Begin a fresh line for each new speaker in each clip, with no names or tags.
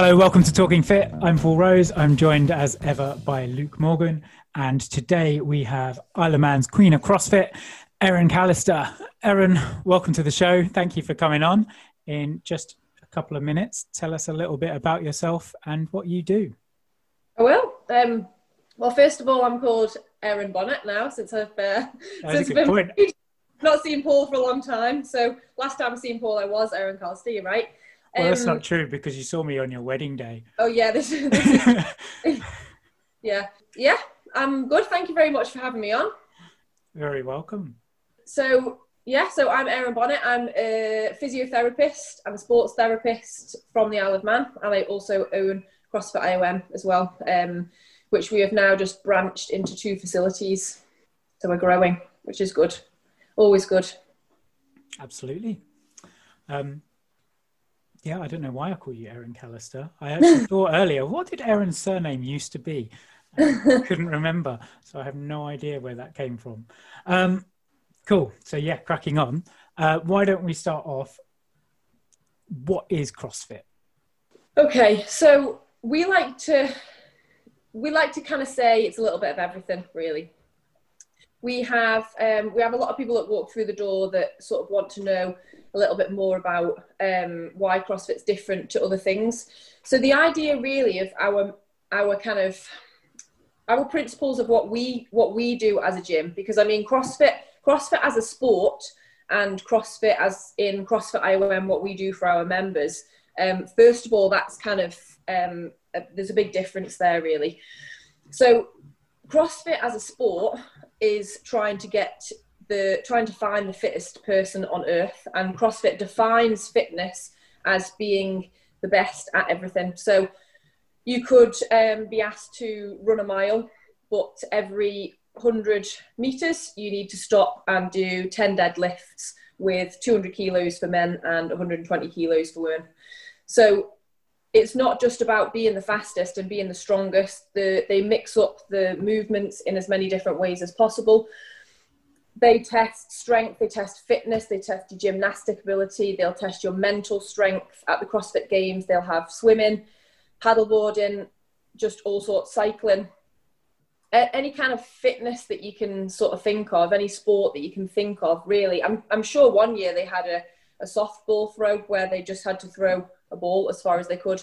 Hello, welcome to Talking Fit. I'm Paul Rose. I'm joined as ever by Luke Morgan. And today we have Isle of Man's Queen of CrossFit, Erin Callister. Erin, welcome to the show. Thank you for coming on. In just a couple of minutes, tell us a little bit about yourself and what you do.
I will. Um, well, first of all, I'm called Erin Bonnet now since I've uh, since been point. not seen Paul for a long time. So last time I seen Paul, I was Erin Callister, right?
Well, um, that's not true because you saw me on your wedding day.
Oh yeah, this, this is, yeah, yeah. I'm good. Thank you very much for having me on.
Very welcome.
So yeah, so I'm Erin Bonnet. I'm a physiotherapist. I'm a sports therapist from the Isle of Man, and I also own CrossFit IOM as well, um, which we have now just branched into two facilities. So we're growing, which is good. Always good.
Absolutely. Um, yeah, I don't know why I call you Erin Callister. I actually thought earlier, what did Erin's surname used to be? I couldn't remember, so I have no idea where that came from. Um, cool. So yeah, cracking on. Uh, why don't we start off? What is CrossFit?
Okay, so we like to we like to kind of say it's a little bit of everything, really. We have um, we have a lot of people that walk through the door that sort of want to know a little bit more about um, why CrossFit's different to other things. So the idea really of our our kind of our principles of what we what we do as a gym, because I mean CrossFit CrossFit as a sport and CrossFit as in CrossFit IOM, what we do for our members. Um, first of all, that's kind of um, a, there's a big difference there really. So CrossFit as a sport is trying to get the trying to find the fittest person on earth, and CrossFit defines fitness as being the best at everything. So you could um, be asked to run a mile, but every 100 meters you need to stop and do 10 deadlifts with 200 kilos for men and 120 kilos for women. So it's not just about being the fastest and being the strongest. The, they mix up the movements in as many different ways as possible they test strength, they test fitness, they test your gymnastic ability, they'll test your mental strength at the CrossFit Games, they'll have swimming, paddleboarding, just all sorts, cycling. Any kind of fitness that you can sort of think of, any sport that you can think of, really. I'm, I'm sure one year they had a, a softball throw where they just had to throw a ball as far as they could.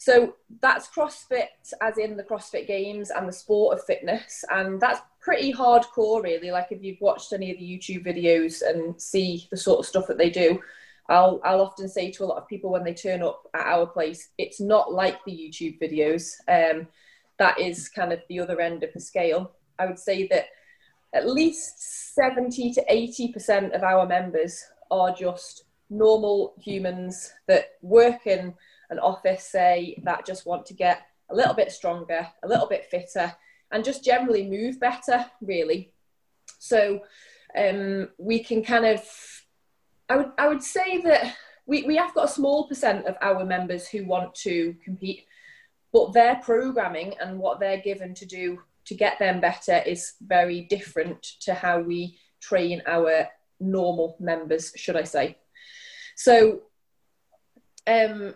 So that's CrossFit, as in the CrossFit Games and the sport of fitness, and that's pretty hardcore, really. Like if you've watched any of the YouTube videos and see the sort of stuff that they do, I'll I'll often say to a lot of people when they turn up at our place, it's not like the YouTube videos. Um, that is kind of the other end of the scale. I would say that at least seventy to eighty percent of our members are just normal humans that work in an office, say that just want to get a little bit stronger, a little bit fitter, and just generally move better, really. So um, we can kind of, I would, I would say that we, we have got a small percent of our members who want to compete, but their programming and what they're given to do to get them better is very different to how we train our normal members, should I say. So um,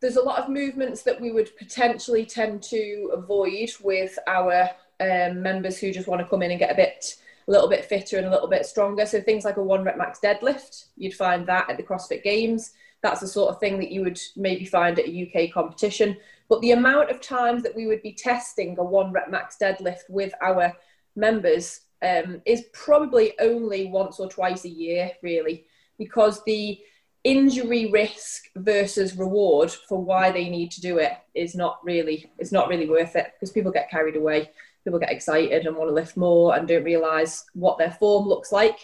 there's a lot of movements that we would potentially tend to avoid with our um, members who just want to come in and get a bit a little bit fitter and a little bit stronger. So things like a one rep max deadlift you'd find that at the crossfit games. That's the sort of thing that you would maybe find at a uk competition. But the amount of times that we would be testing a one rep max deadlift with our members um, is probably only once or twice a year really because the injury risk versus reward for why they need to do it is not really it's not really worth it because people get carried away. People get excited and want to lift more and don't realize what their form looks like.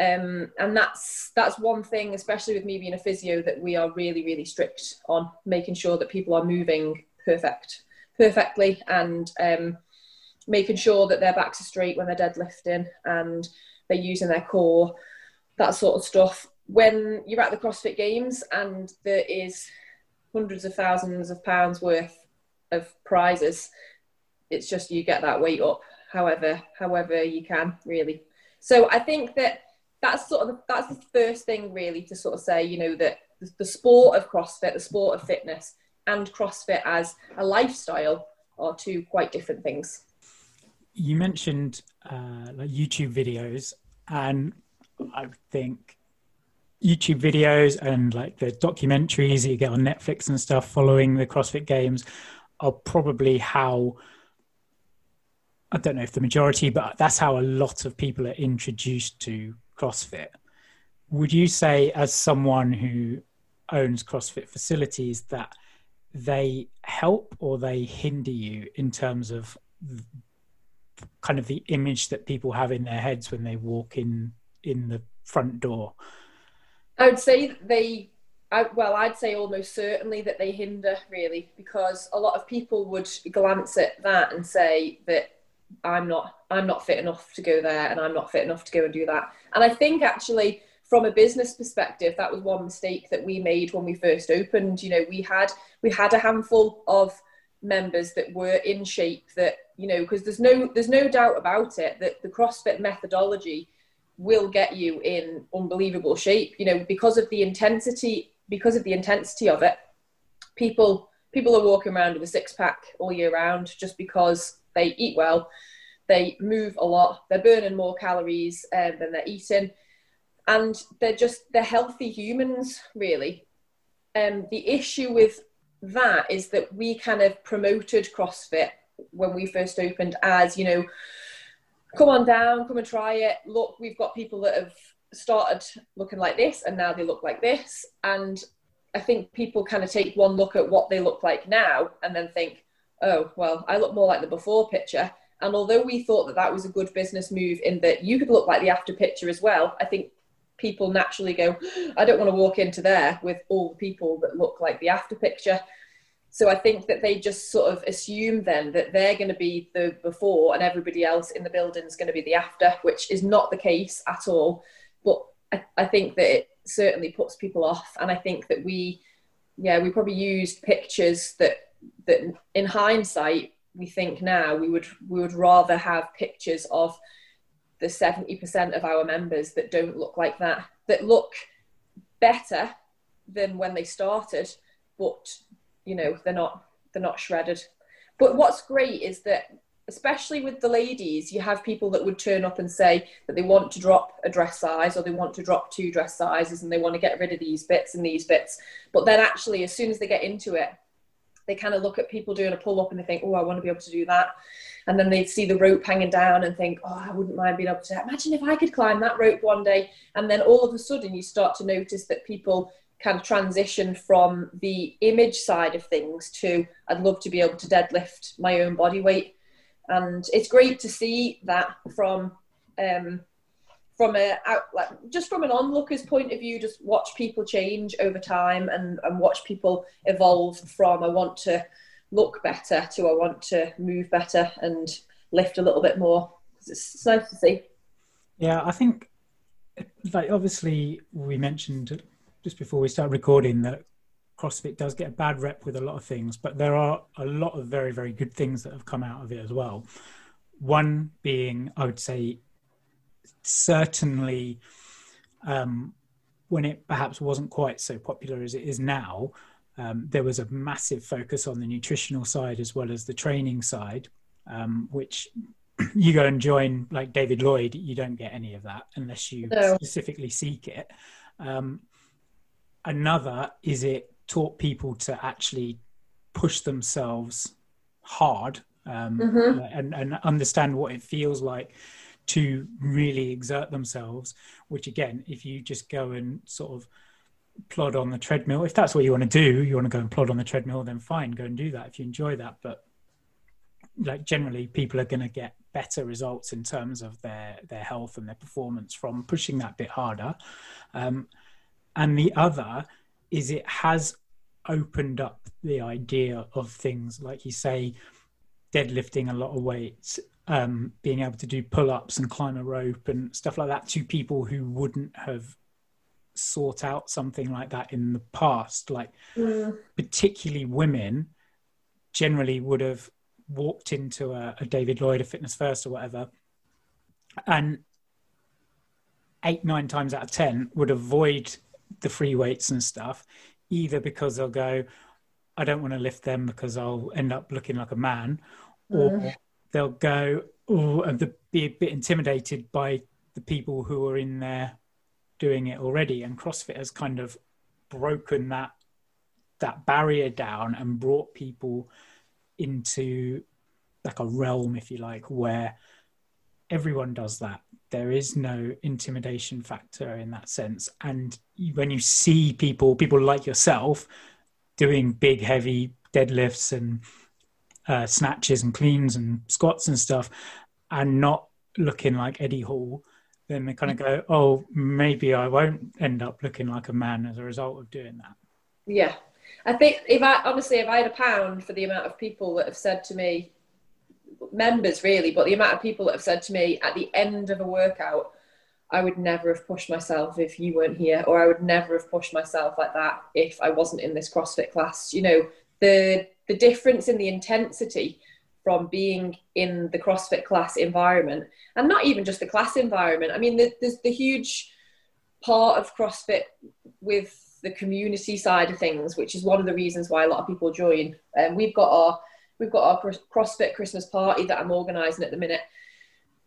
Um, and that's that's one thing especially with me being a physio that we are really really strict on making sure that people are moving perfect perfectly and um, making sure that their backs are straight when they're deadlifting and they're using their core that sort of stuff when you're at the CrossFit Games and there is hundreds of thousands of pounds worth of prizes, it's just you get that weight up however however you can really. So I think that that's sort of the, that's the first thing really to sort of say you know that the, the sport of CrossFit, the sport of fitness, and CrossFit as a lifestyle are two quite different things.
You mentioned uh, like YouTube videos, and I think YouTube videos and like the documentaries that you get on Netflix and stuff following the CrossFit Games are probably how I don't know if the majority, but that's how a lot of people are introduced to CrossFit. Would you say, as someone who owns CrossFit facilities, that they help or they hinder you in terms of kind of the image that people have in their heads when they walk in in the front door?
I would say they I, well, I'd say almost certainly that they hinder really because a lot of people would glance at that and say that I'm not I'm not fit enough to go there and I'm not fit enough to go and do that. And I think actually from a business perspective that was one mistake that we made when we first opened. You know, we had we had a handful of members that were in shape that, you know, because there's no there's no doubt about it that the CrossFit methodology will get you in unbelievable shape, you know, because of the intensity because of the intensity of it. People people are walking around with a six pack all year round just because they eat well, they move a lot, they're burning more calories um, than they're eating, and they're just they're healthy humans really. Um, the issue with that is that we kind of promoted CrossFit when we first opened as you know, come on down, come and try it. Look, we've got people that have started looking like this and now they look like this and I think people kind of take one look at what they look like now and then think, oh, well, I look more like the before picture. And although we thought that that was a good business move in that you could look like the after picture as well, I think people naturally go, I don't want to walk into there with all the people that look like the after picture. So I think that they just sort of assume then that they're going to be the before and everybody else in the building is going to be the after, which is not the case at all. But I, I think that it certainly puts people off. And I think that we, yeah, we probably used pictures that that in hindsight we think now we would we would rather have pictures of the 70% of our members that don't look like that that look better than when they started but you know they're not they're not shredded but what's great is that especially with the ladies you have people that would turn up and say that they want to drop a dress size or they want to drop two dress sizes and they want to get rid of these bits and these bits but then actually as soon as they get into it they kind of look at people doing a pull up and they think, oh, I want to be able to do that. And then they see the rope hanging down and think, oh, I wouldn't mind being able to. Imagine if I could climb that rope one day. And then all of a sudden, you start to notice that people kind of transition from the image side of things to, I'd love to be able to deadlift my own body weight. And it's great to see that from um, from a like just from an onlooker's point of view just watch people change over time and and watch people evolve from i want to look better to i want to move better and lift a little bit more it's, it's nice to see
yeah i think like obviously we mentioned just before we start recording that CrossFit does get a bad rep with a lot of things, but there are a lot of very, very good things that have come out of it as well. One being, I would say, certainly um, when it perhaps wasn't quite so popular as it is now, um, there was a massive focus on the nutritional side as well as the training side, um, which you go and join like David Lloyd, you don't get any of that unless you no. specifically seek it. Um, another is it taught people to actually push themselves hard um, mm-hmm. and, and understand what it feels like to really exert themselves which again if you just go and sort of plod on the treadmill if that's what you want to do you want to go and plod on the treadmill then fine go and do that if you enjoy that but like generally people are going to get better results in terms of their their health and their performance from pushing that bit harder um, and the other is it has opened up the idea of things like you say deadlifting a lot of weights um, being able to do pull ups and climb a rope and stuff like that to people who wouldn't have sought out something like that in the past. Like, mm. particularly women generally would have walked into a, a David Lloyd, a Fitness First, or whatever, and eight, nine times out of 10 would avoid the free weights and stuff, either because they'll go, I don't want to lift them because I'll end up looking like a man, or
Mm.
they'll go, oh, and be a bit intimidated by the people who are in there doing it already. And CrossFit has kind of broken that that barrier down and brought people into like a realm, if you like, where everyone does that. There is no intimidation factor in that sense. And when you see people, people like yourself, doing big, heavy deadlifts and uh, snatches and cleans and squats and stuff, and not looking like Eddie Hall, then they kind of go, "Oh, maybe I won't end up looking like a man as a result of doing that."
Yeah. I think if I honestly, if I had a pound for the amount of people that have said to me, members really, but the amount of people that have said to me at the end of a workout, I would never have pushed myself if you weren't here, or I would never have pushed myself like that if I wasn't in this CrossFit class. You know, the the difference in the intensity from being in the CrossFit class environment, and not even just the class environment. I mean, the, there's the huge part of CrossFit with the community side of things, which is one of the reasons why a lot of people join. And um, we've got our we've got our CrossFit Christmas party that I'm organising at the minute,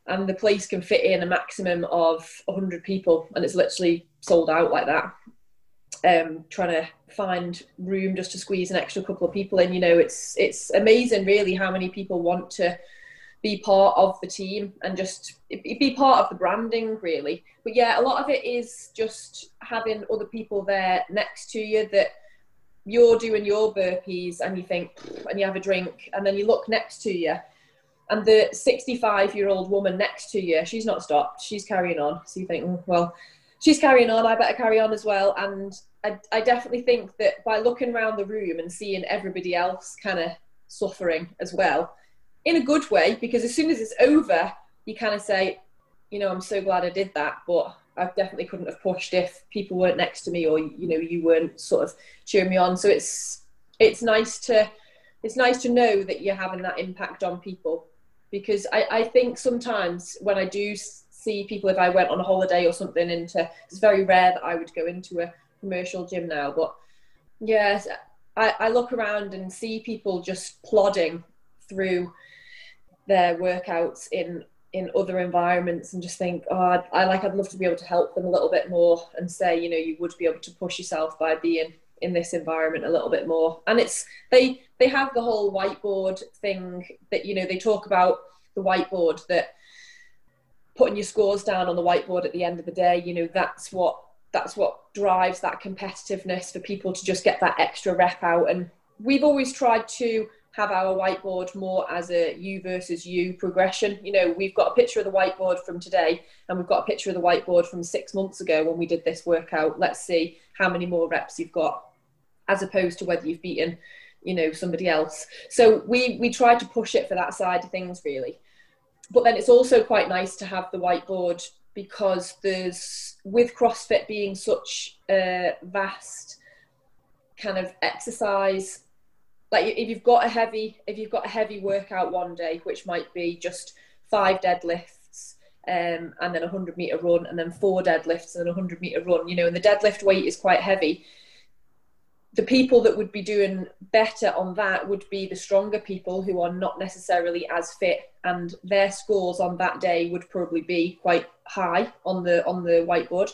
and the place can fit in a maximum of 100 people, and it's literally sold out like that. Um, trying to find room just to squeeze an extra couple of people in. You know, it's it's amazing, really, how many people want to be part of the team and just be part of the branding really but yeah a lot of it is just having other people there next to you that you're doing your burpees and you think and you have a drink and then you look next to you and the 65 year old woman next to you she's not stopped. She's carrying on. So you think mm, well she's carrying on. I better carry on as well. And I, I definitely think that by looking around the room and seeing everybody else kind of suffering as well in a good way because as soon as it's over you kind of say you know i'm so glad i did that but i definitely couldn't have pushed if people weren't next to me or you know you weren't sort of cheering me on. So it's it's nice to it's nice to know that you're having that impact on people. Because i, I think sometimes when i do see people if i went on a holiday or something into it's very rare that i would go into a commercial gym now but yes I, I look around and see people just plodding through their workouts in in other environments and just think oh I'd, I like I'd love to be able to help them a little bit more and say you know you would be able to push yourself by being in this environment a little bit more. And it's they they have the whole whiteboard thing that you know they talk about the whiteboard that putting your scores down on the whiteboard at the end of the day you know that's what that's what drives that competitiveness for people to just get that extra rep out. And we've always tried to have our whiteboard more as a you versus you progression. You know, we've got a picture of the whiteboard from today and we've got a picture of the whiteboard from six months ago when we did this workout. Let's see how many more reps you've got as opposed to whether you've beaten, you know, somebody else. So we we try to push it for that side of things really. But then it's also quite nice to have the whiteboard because there's with CrossFit being such a vast kind of exercise like if you've got a heavy if you've got a heavy workout one day which might be just five deadlifts um, and then a 100 meter run and then four deadlifts and a 100 meter run you know and the deadlift weight is quite heavy the people that would be doing better on that would be the stronger people who are not necessarily as fit and their scores on that day would probably be quite high on the on the whiteboard.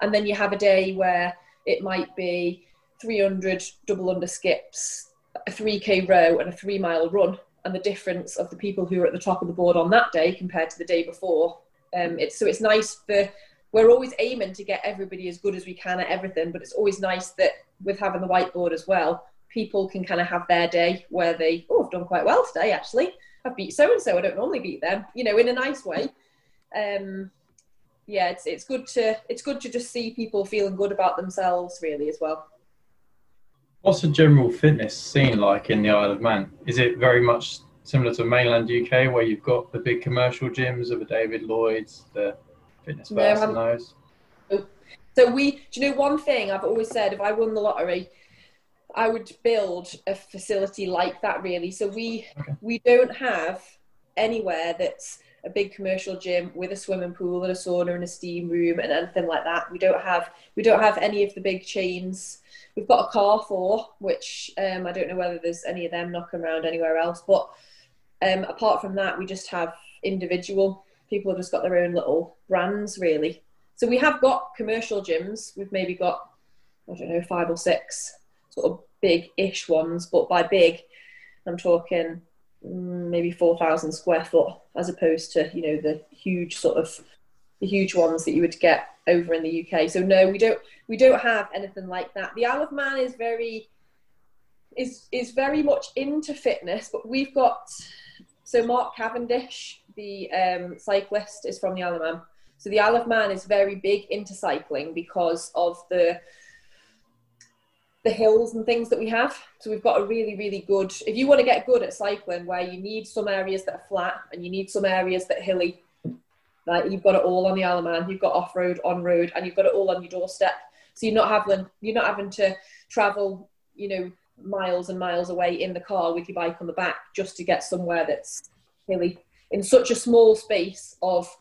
And then you have a day where it might be 300 double under skips a 3k row and a three mile run and the difference of the people who are at the top of the board on that day compared to the day before. Um, it's so it's nice for we're always aiming to get everybody as good as we can at everything but it's always nice that with having the whiteboard as well people can kind of have their day where they oh i've done quite well today actually. I've beat so and so i don't normally beat them you know in a nice way. Um, yeah it's it's good to it's good to just see people feeling good about themselves really as well
What's the general fitness scene like in the Isle of Man? Is it very much similar to mainland UK, where you've got the big commercial gyms of the David Lloyd's, the Fitness First, and those?
So we, do you know one thing I've always said? If I won the lottery, I would build a facility like that. Really. So we
Okay.
we don't have anywhere that's a big commercial gym with a swimming pool and a sauna and a steam room and anything like that. We don't have we don't have any of the big chains. We've got a Carrefour, which um, I don't know whether there's any of them knocking around anywhere else. But um, apart from that, we just have individual people have just got their own little brands really. So we have got commercial gyms. We've maybe got I don't know five or six sort of big-ish ones, but by big, I'm talking mm, maybe 4,000 square foot as opposed to, you know, the huge sort of, the huge ones that you would get over in the UK. So no, we don't, we don't have anything like that. The Isle of Man is very, is, is very much into fitness, but we've got, so Mark Cavendish, the um, cyclist is from the Isle of Man. So the Isle of Man is very big into cycling because of the the hills and things that we have. So we've got a really, really good. If you want to get good at cycling, where you need some areas that are flat and you need some areas that are hilly, like you've got it all on the Isle of Man. You've got off road, on road, and you've got it all on your doorstep. So you're not having you're not having to travel, you know, miles and miles away in the car with your bike on the back just to get somewhere that's hilly in such a small space of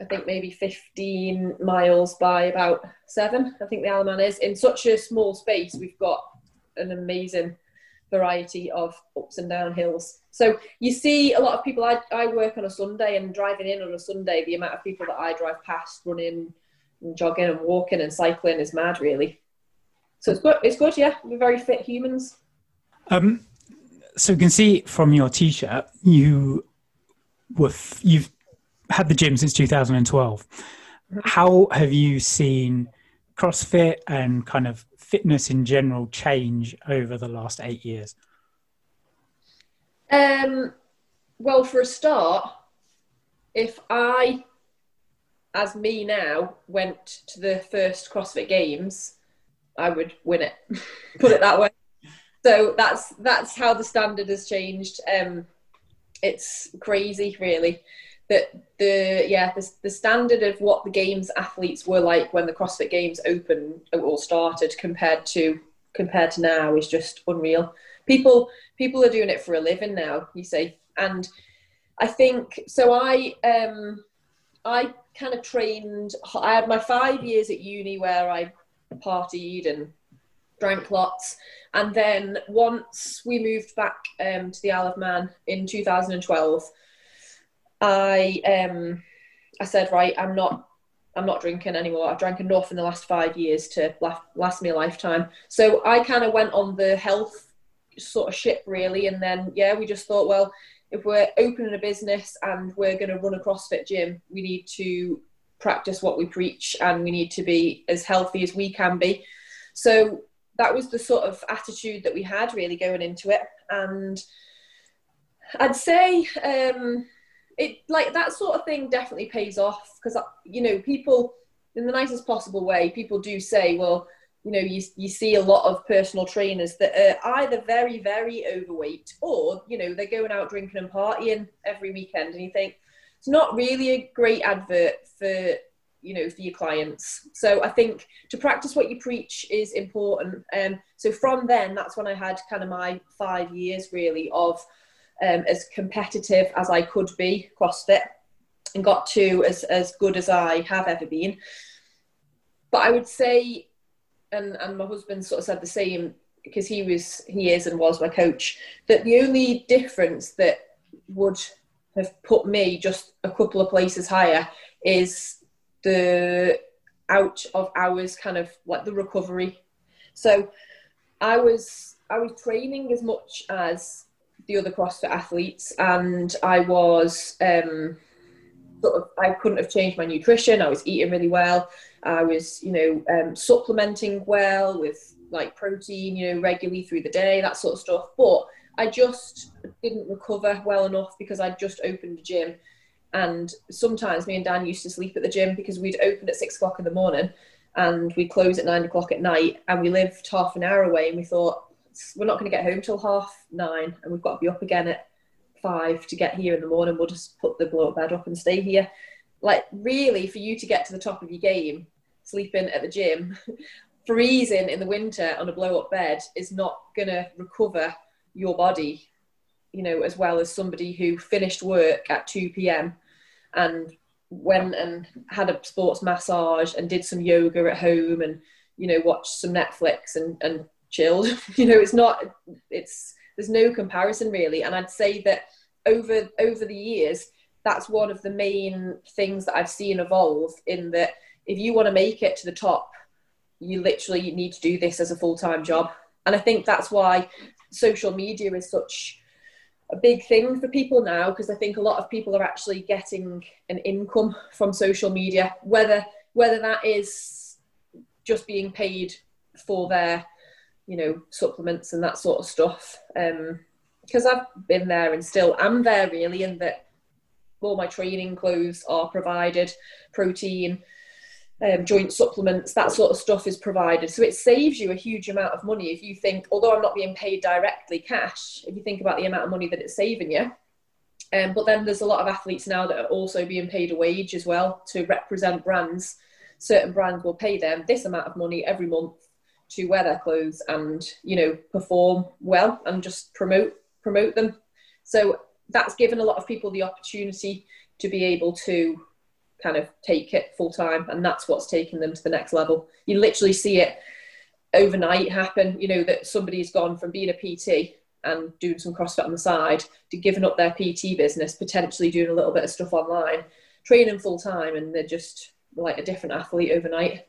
I think maybe 15 miles by about seven. I think the Isle of Man is in such a small space. We've got an amazing variety of ups and down hills. So you see a lot of people. I, I work on a Sunday and driving in on a Sunday, the amount of people that I drive past running and jogging and walking and cycling is mad, really. So it's good. It's good. Yeah, we're very fit humans.
Um, so you can see from your T-shirt, you were f- you've had the gym since 2012. How have you seen CrossFit and kind of fitness in general change over the last eight years?
Um, well, for a start, if I, as me now, went to the first CrossFit Games, I would win it. Put it that way. So that's that's how the standard has changed. Um, it's crazy, really that the yeah the, the standard of what the games athletes were like when the CrossFit Games opened or started compared to compared to now is just unreal. People people are doing it for a living now. You see, and I think so. I um I kind of trained. I had my five years at uni where I partied and drank lots. And then once we moved back um, to the Isle of Man in 2012, I um I said right, I'm not I'm not drinking anymore. I've drank enough in the last five years to last, me a lifetime. So I kind of went on the health sort of ship really, and then yeah, we just thought, well, if we're opening a business and we're going to run a CrossFit gym, we need to practice what we preach and we need to be as healthy as we can be. So that was the sort of attitude that we had really going into it, and I'd say. Um, it like that sort of thing definitely pays off because uh, you know people in the nicest possible way people do say well you know you, you see a lot of personal trainers that are either very very overweight or you know they're going out drinking and partying every weekend and you think it's not really a great advert for you know for your clients. So i think to practice what you preach is important. Um, so from then that's when i had kind of my five years really of um, as competitive as I could be CrossFit and got to as, as good as I have ever been. But I would say, and, and my husband sort of said the same because he was, he is and was my coach, that the only difference that would have put me just a couple of places higher is the out of hours kind of like the recovery. So I was I was training as much as the other CrossFit athletes, and I was um, sort of I couldn't have changed my nutrition. I was eating really well. I was, you know, um, supplementing well with like protein, you know, regularly through the day, that sort of stuff. But I just didn't recover well enough because I'd just opened a gym. And sometimes me and Dan used to sleep at the gym because we'd open at six o'clock in the morning and we'd close at nine o'clock at night. And we lived half an hour away and we thought, we're not going to get home till half nine, and we've got to be up again at five to get here in the morning. We'll just put the blow up bed up and stay here. Like, really, for you to get to the top of your game, sleeping at the gym, freezing in the winter on a blow up bed is not going to recover your body, you know, as well as somebody who finished work at 2 p.m., and went and had a sports massage and did some yoga at home and you know watched some Netflix and and chilled. you know, it's not it's there's no comparison really, and I'd say that over over the years that's one of the main things that I've seen evolve in that if you want to make it to the top, you literally need to do this as a full time job. And I think that's why social media is such a big thing for people now because I think a lot of people are actually getting an income from social media, whether whether that is just being paid for their, you know, supplements and that sort of stuff. Because um, I've been there and still am there really, in that all my training clothes are provided, protein, um, joint supplements, that sort of stuff is provided. So it saves you a huge amount of money if you think, although I'm not being paid directly cash, if you think about the amount of money that it's saving you. Um, but then there's a lot of athletes now that are also being paid a wage as well to represent brands. Certain brands will pay them this amount of money every month to wear their clothes and you know perform well and just promote promote them. So that's given a lot of people the opportunity to be able to kind of take it full time and that's what's taken them to the next level you literally see it overnight happen you know that somebody's gone from being a pt and doing some crossfit on the side to giving up their pt business potentially doing a little bit of stuff online training full time and they're just like a different athlete overnight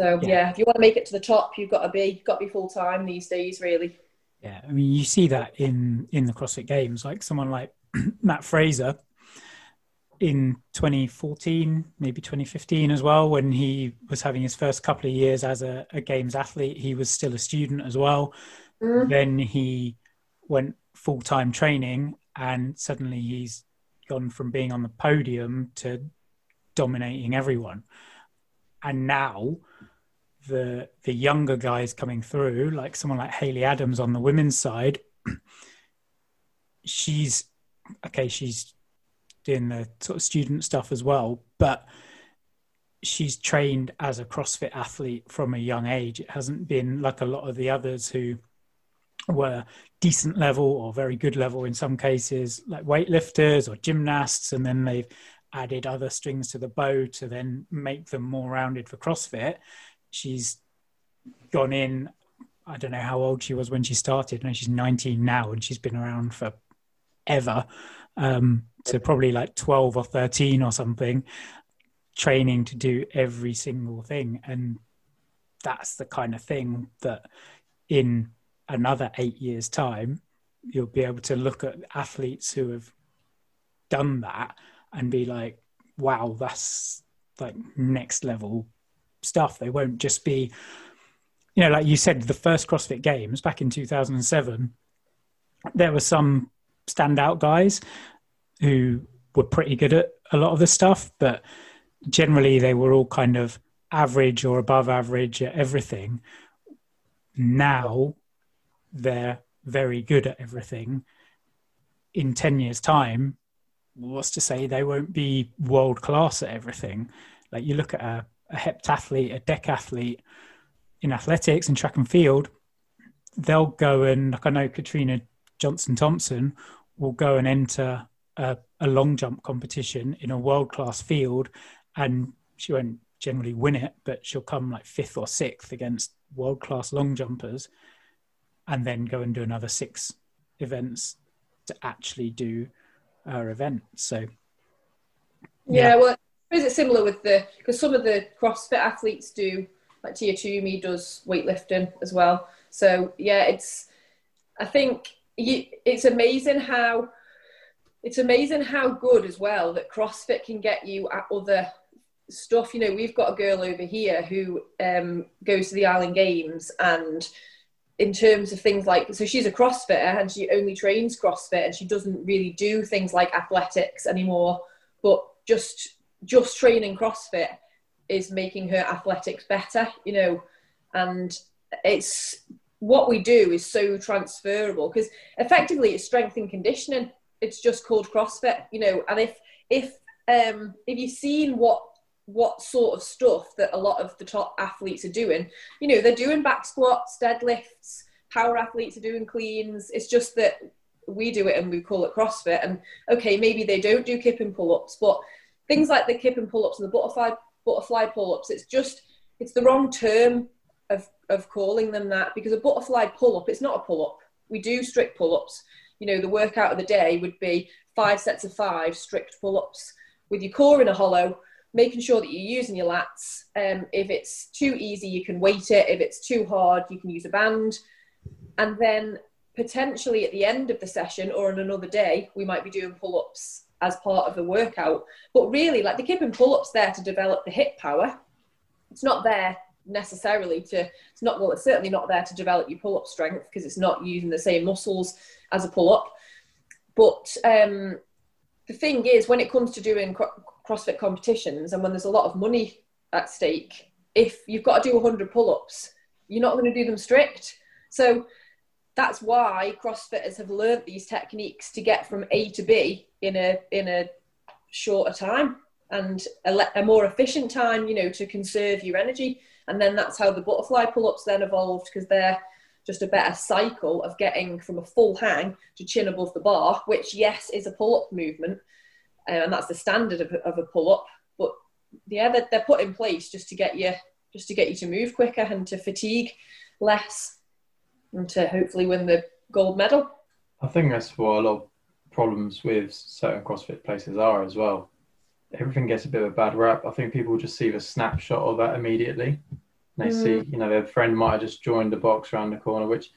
so yeah. yeah if you want to make it to the top you've got to be got to be full time these days really
yeah i mean you see that in in the crossfit games like someone like Mat Fraser in 2014, maybe 2015 as well, when he was having his first couple of years as a, a games athlete. He was still a student as well. Mm. Then he went full time training, and suddenly he's gone from being on the podium to dominating everyone. And now the the younger guys coming through, like someone like Haley Adams on the women's side, she's okay, she's doing the sort of student stuff as well, but she's trained as a CrossFit athlete from a young age. It hasn't been like a lot of the others who were decent level or very good level in some cases, like weightlifters or gymnasts, and then they've added other strings to the bow to then make them more rounded for CrossFit. She's gone in. I don't know how old she was when she started. No, she's 19 now, and she's been around for ever um, to probably like 12 or 13 or something, training to do every single thing. And that's the kind of thing that in another eight years' time, you'll be able to look at athletes who have done that and be like, wow, that's like next level stuff. They won't just be, you know, like you said, the first CrossFit Games back in 2007, there were some standout guys who were pretty good at a lot of the stuff, but generally they were all kind of average or above average at everything. Now they're very good at everything. In 10 years' time, what's to say they won't be world class at everything? Like you look at a, a heptathlete, a decathlete in athletics and track and field, they'll go and, like I know Katrina Johnson Thompson will go and enter a, a long jump competition in a world class field, and she won't generally win it, but she'll come like fifth or sixth against world class long jumpers, and then go and do another six events to actually do her event. So,
yeah, yeah well, is it similar with the because some of the CrossFit athletes do like Tia Toomey does weightlifting as well. So yeah, it's I think you, it's amazing how it's amazing how good as well that CrossFit can get you at other stuff. You know, we've got a girl over here who um, goes to the Island Games and in terms of things like so she's a crossfitter and she only trains crossfit and she doesn't really do things like athletics anymore but just just training crossfit is making her athletics better you know and it's what we do is so transferable because effectively it's strength and conditioning. It's just called CrossFit, you know. And if if um, if you've seen what what sort of stuff that a lot of the top athletes are doing, you know, they're doing back squats, deadlifts. Power athletes are doing cleans. It's just that we do it and we call it CrossFit. And okay, maybe they don't do kipping pull ups, but things like the kipping pull ups and the butterfly butterfly pull ups, it's just it's the wrong term of of calling them that because a butterfly pull up, it's not a pull up. We do strict pull ups. You know, the workout of the day would be five sets of five strict pull ups with your core in a hollow making sure that you're using your lats. Um, if it's too easy, you can weight it. If it's too hard, you can use a band. And then potentially at the end of the session or on another day, we might be doing pull ups as part of the workout. But really, like the kipping pull ups there to develop the hip power. It's not there necessarily to, it's not, well, it's certainly not there to develop your pull up strength because it's not using the same muscles as a pull up. But um, the thing is, when it comes to doing CrossFit competitions and when there's a lot of money at stake, if you've got to do 100 pull ups, you're not going to do them strict. So that's why CrossFitters have learned these techniques to get from A to B in a in a shorter time and a, a more efficient time, you know, to conserve your energy. And then that's how the butterfly pull ups then evolved because they're just a better cycle of getting from a full hang to chin above the bar, which yes is a pull up movement, um, and that's the standard of, of a pull up. But yeah, they're, they're put in place just to get you just to get you to move quicker and to fatigue less, and to hopefully win the gold medal.
I think that's what a lot of problems with certain CrossFit places are as well. Everything gets a bit of a bad rap. I think people just see the snapshot of that immediately. They mm. see, you know, their friend might have just joined the box around the corner, which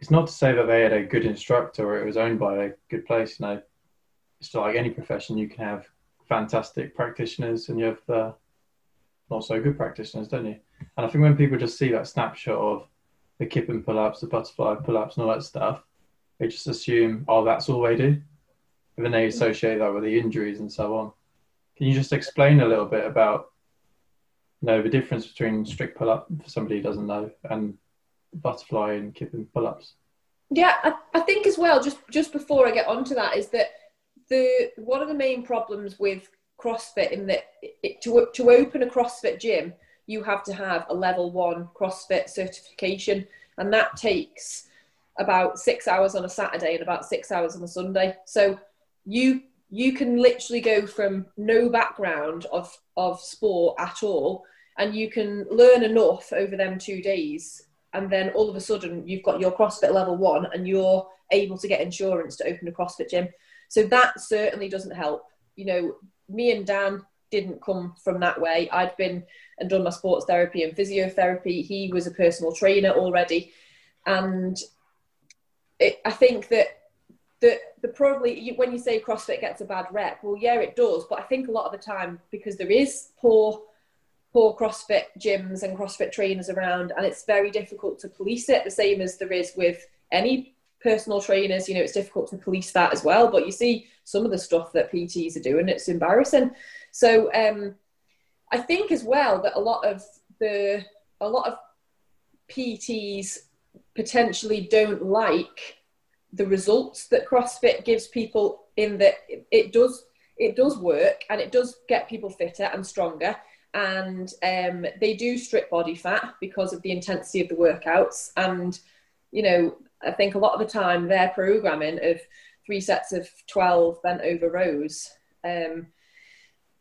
it's not to say that they had a good instructor or it was owned by a good place. You know, it's like any profession, you can have fantastic practitioners and you have uh, not so good practitioners, don't you? And I think when people just see that snapshot of the kipping pull ups, the butterfly pull ups, and all that stuff, they just assume, oh, that's all they do. And then they mm. associate that with the injuries and so on. Can you just explain a little bit about you know the difference between strict pull up for somebody who doesn't know and butterfly and kipping pull ups?
Yeah, I, I think as well, just just before I get onto that, is that the one of the main problems with CrossFit in that it, to to open a CrossFit gym, you have to have a level one CrossFit certification, and that takes about six hours on a Saturday and about six hours on a Sunday. So you you can literally go from no background of of sport at all, and you can learn enough over them two days, and then all of a sudden you've got your CrossFit level one, and you're able to get insurance to open a CrossFit gym. So that certainly doesn't help. You know, me and Dan didn't come from that way. I'd been and done my sports therapy and physiotherapy. He was a personal trainer already. And it, I think that the, the probably when you say CrossFit gets a bad rep, well, yeah, it does. But I think a lot of the time because there is poor poor CrossFit gyms and CrossFit trainers around, and it's very difficult to police it. The same as there is with any personal trainers, you know, it's difficult to police that as well. But you see some of the stuff that PTs are doing, it's embarrassing. So um, I think as well that a lot of the a lot of PTs potentially don't like the results that CrossFit gives people in that it does it does work and it does get people fitter and stronger. And um, they do strip body fat because of the intensity of the workouts. And you know I think a lot of the time their programming of three sets of 12 bent over rows. Um,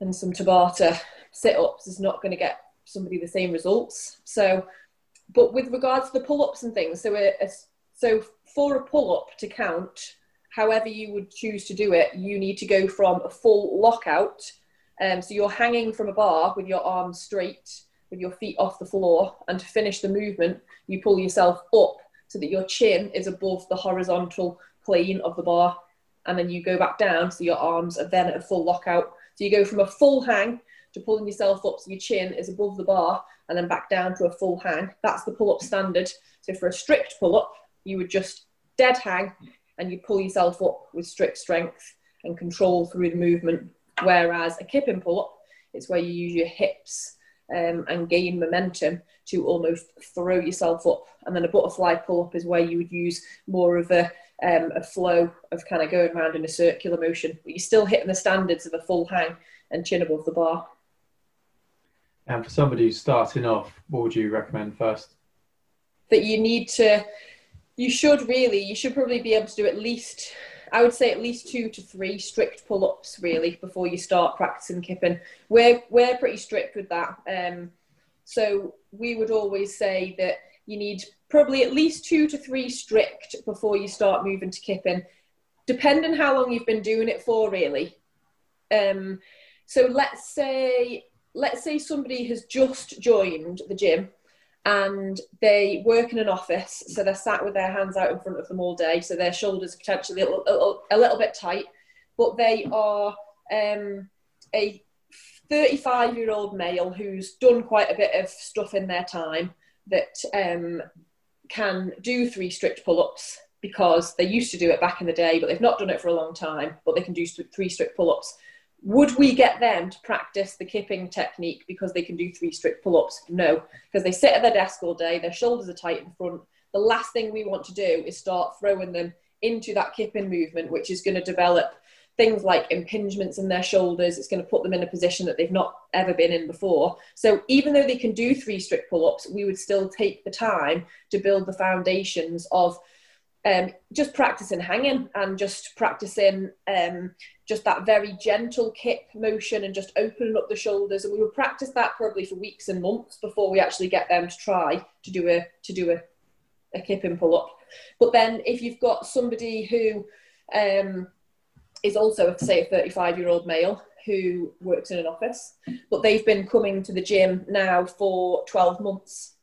and some Tabata sit ups is not going to get somebody the same results. So, but with regards to the pull ups and things, so a, a, so for a pull up to count, however you would choose to do it, you need to go from a full lockout. Um, so you're hanging from a bar with your arms straight, with your feet off the floor, and to finish the movement, you pull yourself up so that your chin is above the horizontal plane of the bar. And then you go back down so your arms are then at a full lockout. So you go from a full hang to pulling yourself up so your chin is above the bar and then back down to a full hang. That's the pull up standard. So for a strict pull up, you would just dead hang and you pull yourself up with strict strength and control through the movement. Whereas a kipping pull up, it's where you use your hips um, and gain momentum to almost throw yourself up. And then a butterfly pull up is where you would use more of a, um, a flow of kind of going around in a circular motion, but you're still hitting the standards of a full hang and chin above the bar.
And for somebody who's starting off, what would you recommend first?
That you need to you should really, you should probably be able to do at least, I would say at least two to three strict pull-ups really before you start practicing kipping. We're we're pretty strict with that. Um, so we would always say that you need probably at least two to three strict before you start moving to kipping, depending on how long you've been doing it for really. Um, so let's say let's say somebody has just joined the gym and they work in an office, so they're sat with their hands out in front of them all day, so their shoulders potentially a little, a little, a little bit tight, but they are um, a 35 year old male who's done quite a bit of stuff in their time that um, can do three strict pull ups because they used to do it back in the day, but they've not done it for a long time, but they can do three strict pull ups would we get them to practice the kipping technique because they can do three strict pull ups? No, because they sit at their desk all day, their shoulders are tight in front. The last thing we want to do is start throwing them into that kipping movement, which is going to develop things like impingements in their shoulders. It's going to put them in a position that they've not ever been in before. So even though they can do three strict pull ups, we would still take the time to build the foundations of um, just practicing hanging and just practicing um, just that very gentle kip motion and just opening up the shoulders. And we would practice that probably for weeks and months before we actually get them to try to do a to do a, a kipping pull up. But then if you've got somebody who um, is also say a 35 year old male who works in an office, but they've been coming to the gym now for 12 months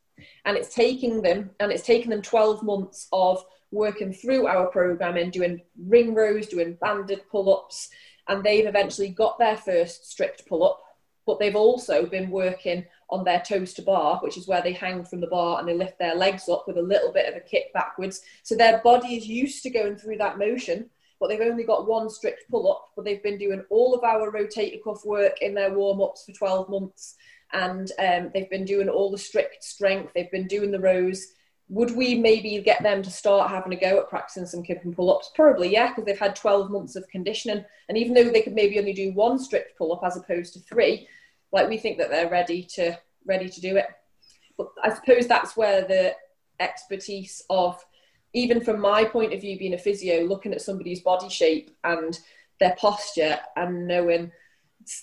and it's taking them and it's taken them 12 months of working through our programming, doing ring rows, doing banded pull ups, and they've eventually got their first strict pull up. But they've also been working on their toes to bar, which is where they hang from the bar and they lift their legs up with a little bit of a kick backwards. So their body is used to going through that motion, but they've only got one strict pull up. But they've been doing all of our rotator cuff work in their warm ups for 12 months and um, they've been doing all the strict strength, they've been doing the rows would we maybe get them to start having a go at practicing some kipping pull ups? Probably, yeah, because they've had 12 months of conditioning. And even though they could maybe only do one strict pull up as opposed to three, like we think that they're ready to ready to do it. But I suppose that's where the expertise of even from my point of view being a physio, looking at somebody's body shape and their posture and knowing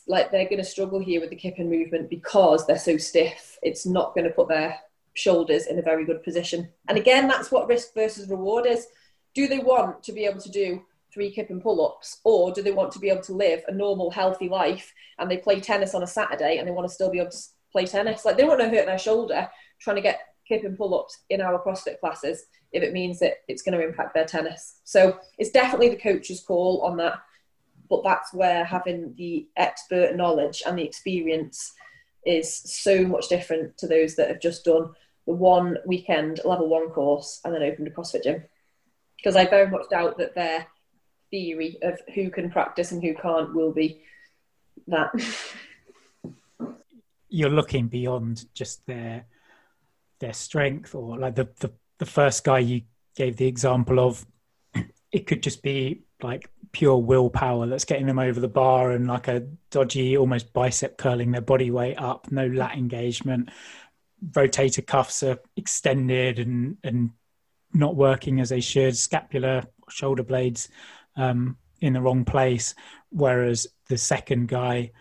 like they're going to struggle here with the kipping movement because they're so stiff. It's not going to put their shoulders in a very good position. And again, that's what risk versus reward is. Do they want to be able to do three kipping pull ups, or do they want to be able to live a normal, healthy life and they play tennis on a Saturday and they want to still be able to play tennis? Like they don't want to hurt their shoulder trying to get kipping pull ups in our CrossFit classes if it means that it's going to impact their tennis. So it's definitely the coach's call on that. But that's where having the expert knowledge and the experience is so much different to those that have just done the one weekend level one course and then opened a CrossFit gym. Because I very much doubt that their theory of who can practice and who can't will be that.
You're looking beyond just their their strength or like the, the, the first guy you gave the example of it could just be like pure willpower that's getting them over the bar and like a dodgy almost bicep curling their body weight up no lat engagement rotator cuffs are extended and and not working as they should, scapular shoulder blades um, in the wrong place. Whereas the second guy,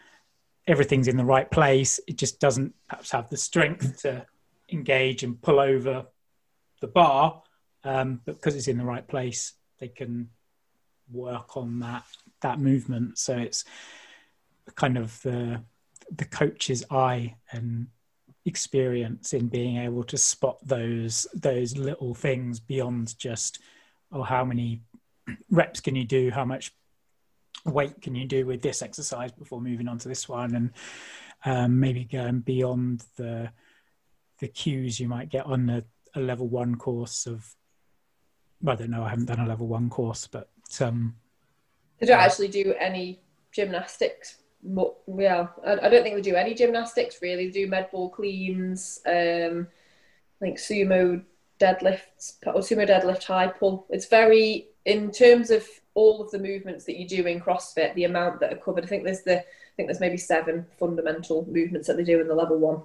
everything's in the right place. It just doesn't perhaps have the strength to engage and pull over the bar. Um, but because it's in the right place, they can work on that that movement. So it's kind of the the coach's eye and experience in being able to spot those those little things beyond just oh how many reps can you do how much weight can you do with this exercise before moving on to this one and um, maybe going beyond the the cues you might get on a, a, level one course of I don't know I haven't done a level one course but um
they don't actually do any gymnastics yeah, I, I, don't think they do any gymnastics really. They do med ball cleans, um, like sumo deadlifts, or sumo deadlift high pull. It's very in terms of all of the movements that you do in CrossFit, the amount that are covered. I think there's the I think there's maybe seven fundamental movements that they do in the level one.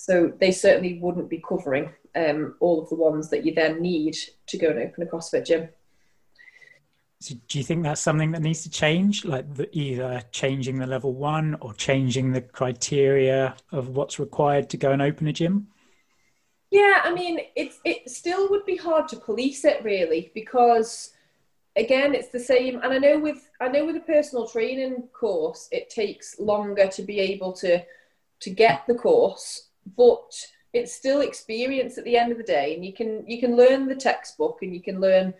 So they certainly wouldn't be covering um, all of the ones that you then need to go and open a CrossFit gym.
So do you think that's something that needs to change, like the, either changing the level one or changing the criteria of what's required to go and open a gym?
Yeah, I mean, it's it still would be hard to police it really because again, it's the same. And I know with I know with a personal training course, it takes longer to be able to to get the course, but it's still experience at the end of the day, and you can you can learn the textbook and you can learn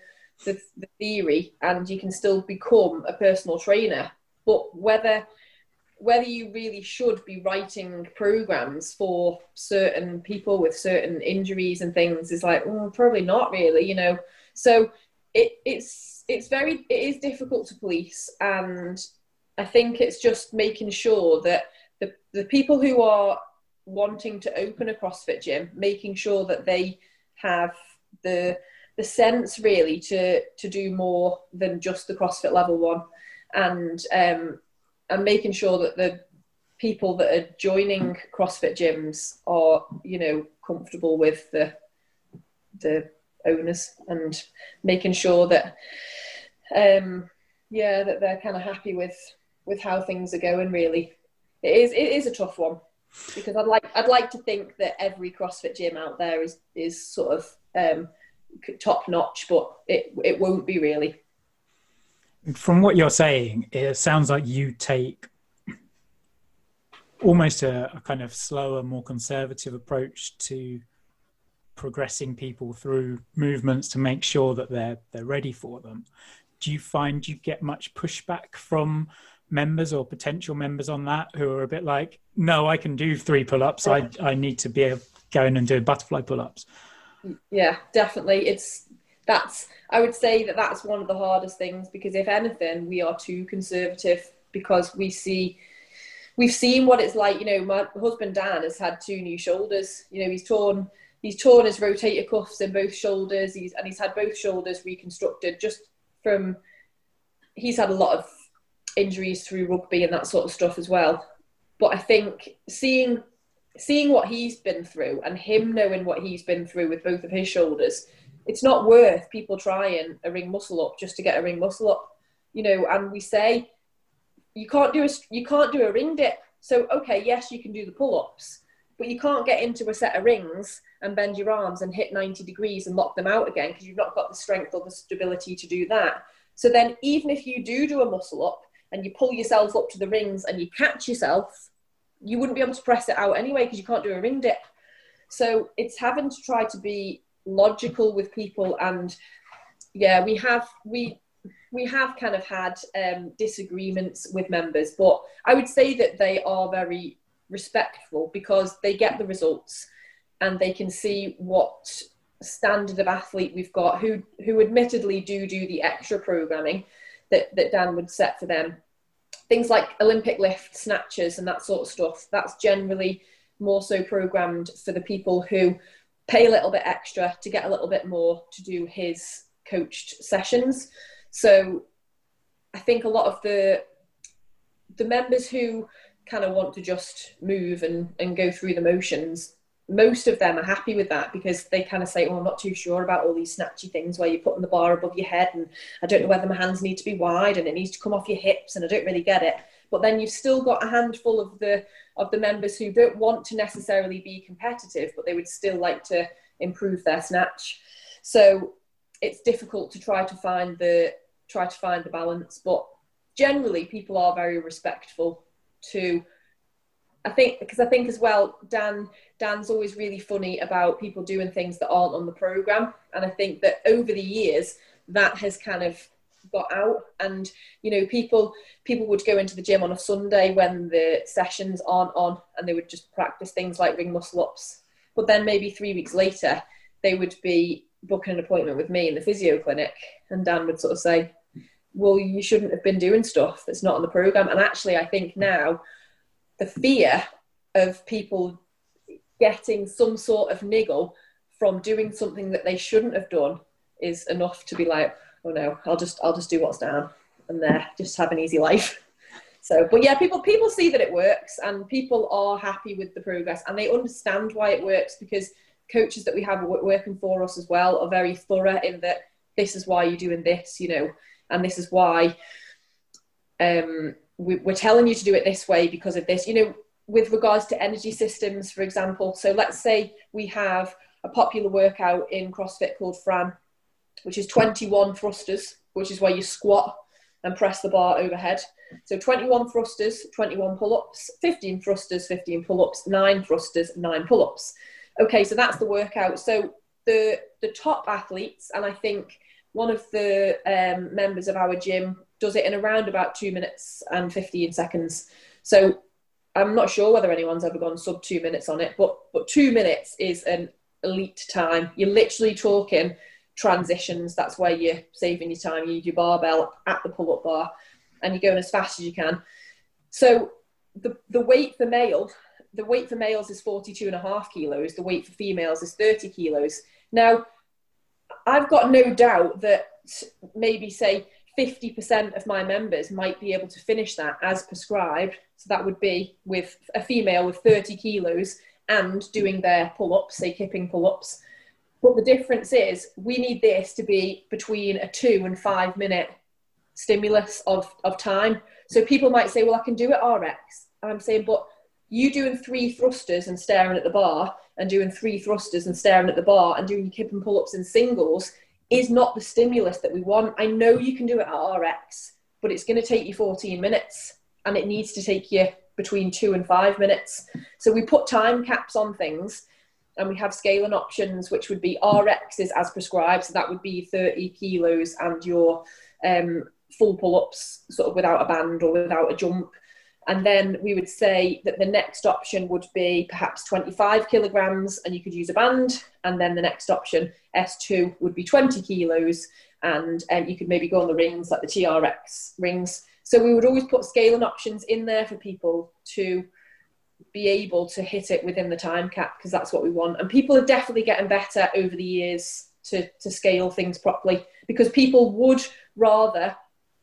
the, the theory, and you can still become a personal trainer. But whether whether you really should be writing programs for certain people with certain injuries and things is like well, probably not really you know so it, it's it's very it is difficult to police and i think it's just making sure that the, the people who are wanting to open a crossfit gym making sure that they have the the sense really to to do more than just the crossfit level one. And um and making sure that the people that are joining CrossFit gyms are, you know, comfortable with the the owners and making sure that um yeah that they're kind of happy with with how things are going really. It is it is a tough one because i'd like i'd like to think that every crossfit gym out there is is sort of um top notch but it it won't be really
from what you're saying, it sounds like you take almost a, a, kind of slower, more conservative approach to progressing people through movements to make sure that they're they're ready for them. Do you find you get much pushback from members or potential members on that who are a bit like, no, I can do three pull-ups. I I need to be going and doing butterfly pull-ups.
Yeah, definitely. It's that's I would say that that's one of the hardest things because if anything, we are too conservative because we see we've seen what it's like. You know, my husband Dan has had two new shoulders. You know, he's torn he's torn his rotator cuffs in both shoulders. He's and he's had both shoulders reconstructed just from. He's had a lot of injuries through rugby and that sort of stuff as well. But I think seeing seeing what he's been through and him knowing what he's been through with both of his shoulders it's not worth people trying a ring muscle up just to get a ring muscle up, you know. And we say you can't do a you can't do a ring dip. So okay, yes, you can do the pull ups, but you can't get into a set of rings and bend your arms and hit 90 degrees and lock them out again because you've not got the strength or the stability to do that. So then, even if you do do a muscle up and you pull yourself up to the rings and you catch yourself, you wouldn't be able to press it out anyway because you can't do a ring dip. So it's having to try to be logical with people and yeah we have we we have kind of had um, disagreements with members but i would say that they are very respectful because they get the results and they can see what standard of athlete we've got who who admittedly do do the extra programming that that dan would set for them things like olympic lift snatches and that sort of stuff that's generally more so programmed for the people who pay a little bit extra to get a little bit more to do his coached sessions. So I think a lot of the the members who kind of want to just move and, and go through the motions, most of them are happy with that because they kind of say, Oh, I'm not too sure about all these snatchy things where you're putting the bar above your head and I don't know whether my hands need to be wide and it needs to come off your hips and I don't really get it. But then you've still got a handful of the of the members who don't want to necessarily be competitive, but they would still like to improve their snatch. So it's difficult to try to find the try to find the balance, but generally people are very respectful to I think because I think as well Dan Dan's always really funny about people doing things that aren't on the program and I think that over the years that has kind of got out. And you know people people would go into the gym on a sunday when the sessions aren't on and they would just practice things like ring muscle ups. But then maybe three weeks later they would be booking an appointment with me in the physio clinic. And dan would sort of say well you shouldn't have been doing stuff that's not on the program and actually i think now the fear of people getting some sort of niggle from doing something that they shouldn't have done is enough to be like oh no, I'll just I'll just do what's down and there, just have an easy life. So, but yeah, people people see that it works, and people are happy with the progress, and they understand why it works because coaches that we have working for us as well are very thorough in that this is why you're doing this, you know, and this is why um, we, we're telling you to do it this way because of this. You know, with regards to energy systems, for example. So let's say we have a popular workout in CrossFit called Fran, which is 21 thrusters, which is where you squat and press the bar overhead. So 21 thrusters, 21 pull ups, 15 thrusters, 15 pull ups, 9 thrusters, 9 pull ups. Okay, so that's the workout. So the, the top athletes, and I think one of the um, members of our gym does it in around about two minutes and 15 seconds. So I'm not sure whether anyone's ever gone sub two minutes on it, but but two minutes is an elite time. You're literally talking transitions. That's where you're saving your time. You use your barbell at the pull-up bar, and you're going as fast as you can. So the the weight for male, the weight for males is 42 and a half kilos. The weight for females is 30 kilos. Now, I've got no doubt that maybe say 50% of my members might be able to finish that as prescribed. So that would be with a female with 30 kilos and doing their pull ups, say kipping pull ups. But the difference is we need this to be between a two and five minute stimulus of, of time. So people might say, well, I can do it RX. I'm saying, but you doing three thrusters and staring at the bar and doing three thrusters and staring at the bar and doing your kipping pull ups in singles is not the stimulus that we want. I know you can do it at RX, but it's going to take you 14 minutes and it needs to take you between two and five minutes. So we put time caps on things and we have scaling options, which would be RXs as prescribed. So that would be 30 kilos and your um, full pull ups, sort of without a band or without a jump. And then we would say that the next option would be perhaps 25 kilograms and you could use a band. And then the next option, S2, would be 20 kilos and um, you could maybe go on the rings like the TRX rings. So we would always put scaling options in there for people to be able to hit it within the time cap because that's what we want. And people are definitely getting better over the years to, to scale things properly because people would rather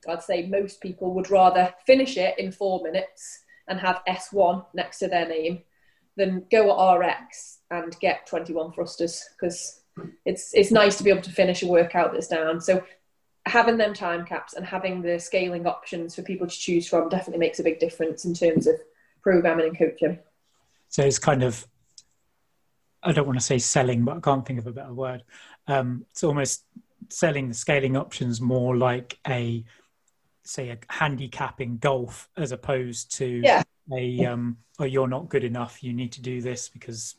I'd say most people would rather finish it in four minutes and have S1 next to their name than go at RX and get 21 thrusters because it's it's nice to be able to finish a workout that's down. So having them time caps and having the scaling options for people to choose from definitely makes a big difference in terms of programming and coaching.
So it's kind of I don't want to say selling, but I can't think of a better word. Um, it's almost selling the scaling options more like a say a handicap in golf as opposed to
yeah.
a um oh you're not good enough you need to do this because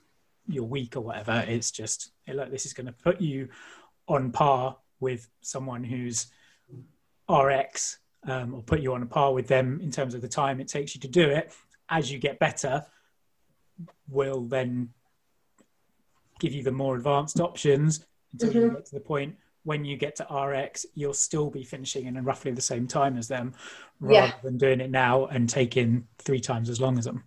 you're weak or whatever it's just like this is going to put you on par with someone who's rx um, or put you on a par with them in terms of the time it takes you to do it as you get better will then give you the more advanced options until mm-hmm. you get to the point when you get to RX, you'll still be finishing in roughly the same time as them, rather yeah. than doing it now and taking three times as long as them.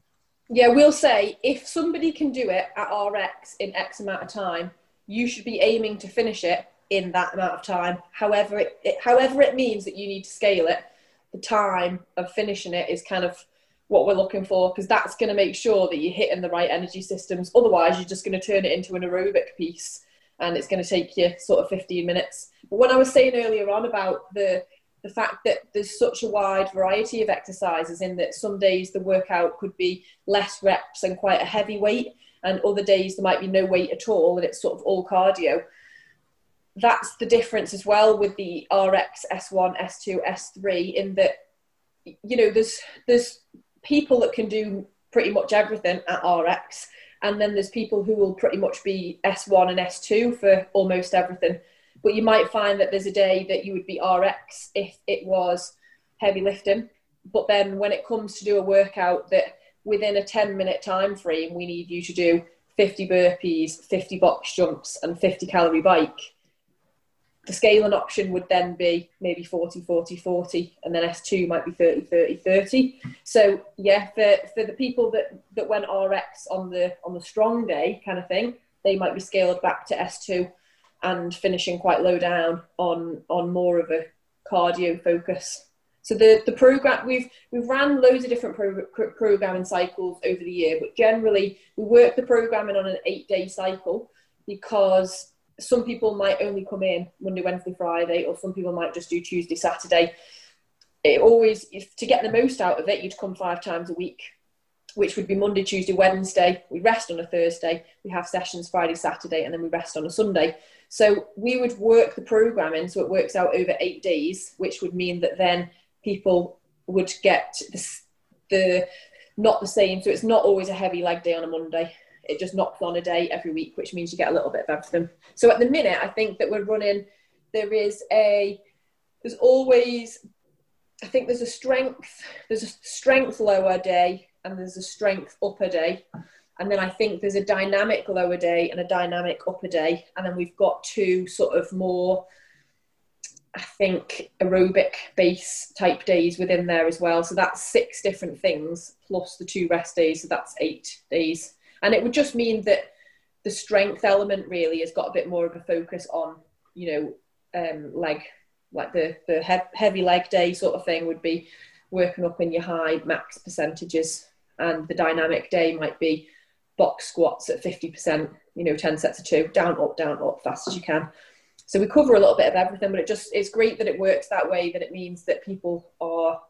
Yeah, we'll say if somebody can do it at RX in X amount of time, you should be aiming to finish it in that amount of time. However, it, it however it means that you need to scale it, the time of finishing it is kind of what we're looking for because that's going to make sure that you're hitting the right energy systems. Otherwise, you're just going to turn it into an aerobic piece and it's going to take you sort of 15 minutes. But when I was saying earlier on about the the fact that there's such a wide variety of exercises in that some days the workout could be less reps and quite a heavy weight and other days there might be no weight at all and it's sort of all cardio that's the difference as well with the rx s1 s2 s3 in that you know there's there's people that can do pretty much everything at rx and then there's people who will pretty much be S1 and S2 for almost everything. But you might find that there's a day that you would be RX if it was heavy lifting. But then when it comes to do a workout that within a 10 minute time frame, we need you to do 50 burpees, 50 box jumps, and 50 calorie bike the scaling option would then be maybe 40 40 40 and then s2 might be 30 30 30 so yeah for, for the people that that went rx on the on the strong day kind of thing they might be scaled back to s2 and finishing quite low down on on more of a cardio focus. So the, the program we've we've ran loads of different pro, programming cycles over the year, but generally we work the programming on an eight day cycle because some people might only come in Monday, Wednesday, Friday, or some people might just do Tuesday, Saturday. It always if, to get the most out of it, you'd come five times a week, which would be Monday, Tuesday, Wednesday. We rest on a Thursday. We have sessions Friday, Saturday, and then we rest on a Sunday. So we would work the programming so it works out over eight days, which would mean that then people would get the, the not the same. So it's not always a heavy leg day on a Monday. It just knocks on a day every week, which means you get a little bit of everything. So at the minute, I think that we're running. There is a. There's always. I think there's a strength. There's a strength lower day, and there's a strength upper day, and then I think there's a dynamic lower day and a dynamic upper day, and then we've got two sort of more I think aerobic base type days within there as well. So that's six different things plus the two rest days. So that's eight days. And it would just mean that the strength element really has got a bit more of a focus on, you know, um, leg, like the, the he- heavy leg day sort of thing would be working up in your high max percentages. And the dynamic day might be box squats at 50%, you know, 10 sets of two, down, up, down, up, fast as you can. So we cover a little bit of everything, but it just it's great that it works that way. That it means that people are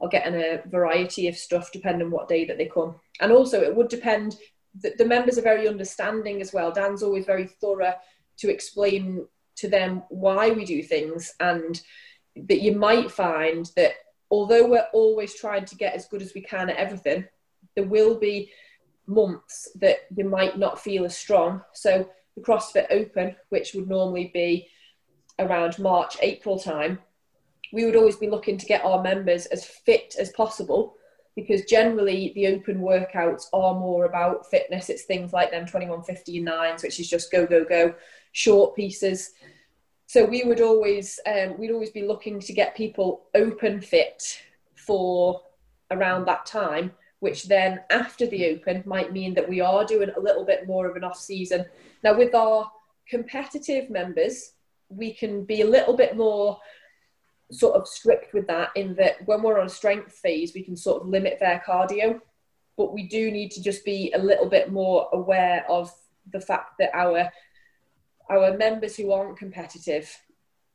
are getting a variety of stuff depending on what day that they come. And also, it would depend. The, the members are very understanding as well. Dan's always very thorough to explain to them why we do things, and that you might find that although we're always trying to get as good as we can at everything, there will be months that you might not feel as strong. So the CrossFit Open, which would normally be around March, April time, we would always be looking to get our members as fit as possible because generally the open workouts are more about fitness. It's things like them 21, 50 and nines, which is just go, go, go, short pieces. So we would always, um, we'd always be looking to get people open fit for around that time, which then after the open might mean that we are doing a little bit more of an off season now, with our competitive members, we can be a little bit more sort of strict with that in that when we're on a strength phase, we can sort of limit their cardio, but we do need to just be a little bit more aware of the fact that our our members who aren't competitive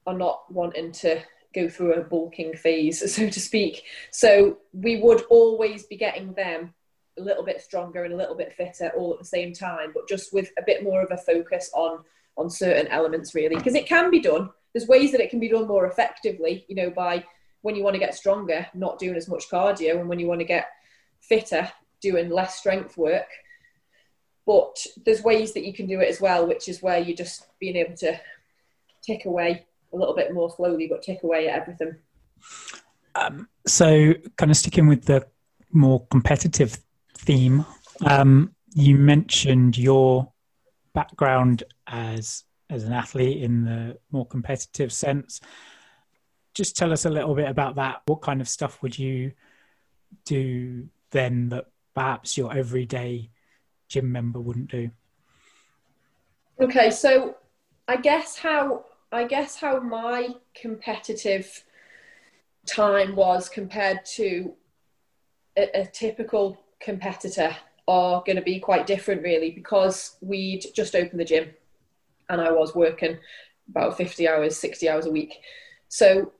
are not wanting to go through a bulking phase, so to speak. So we would always be getting them a little bit stronger and a little bit fitter all at the same time, but just with a bit more of a focus on on certain elements really because it can be done. There's ways that it can be done more effectively, you know, by when you want to get stronger, not doing as much cardio, and when you want to get fitter, doing less strength work. But there's ways that you can do it as well, which is where you're just being able to tick away a little bit more slowly, but tick away at everything.
Um, so, kind of sticking with the more competitive theme. Um, you mentioned your background as as an athlete in the more competitive sense. Just tell us a little bit about that. What kind of stuff would you do then that perhaps your everyday gym member wouldn't do?
Okay, so I guess how I guess how my competitive time was compared to a, a typical competitor are going to be quite different, really, because we'd just opened the gym and I was working about 50 hours, 60 hours a week. So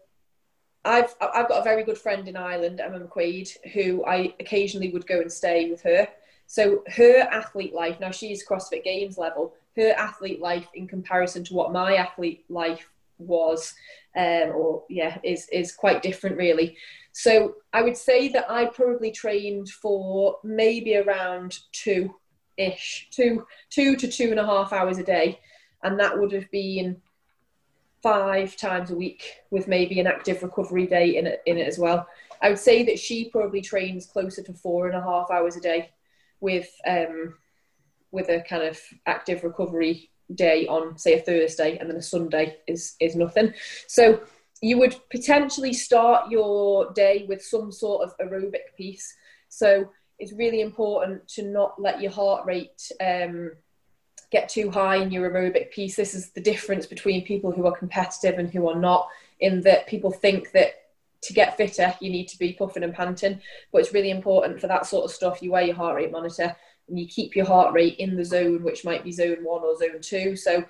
I've, I've got a very good friend in Ireland, Emma McQuaid, who I occasionally would go and stay with her. So her athlete life, now she's CrossFit Games level, her athlete life in comparison to what my athlete life was, um, or yeah, is, is quite different really. So I would say that I probably trained for maybe around two ish, two, two to two and a half hours a day. And that would have been five times a week with maybe an active recovery day in it, in it as well. I would say that she probably trains closer to four and a half hours a day with um, with a kind of active recovery day on say a Thursday and then a Sunday is is nothing. So you would potentially start your day with some sort of aerobic piece. So it's really important to not let your heart rate um, get too high in your aerobic piece. This is the difference between people who are competitive and who are not, in that people think that to get fitter, you need to be puffing and panting. But it's really important for that sort of stuff. You wear your heart rate monitor and you keep your heart rate in the zone, which might be zone one or zone two. So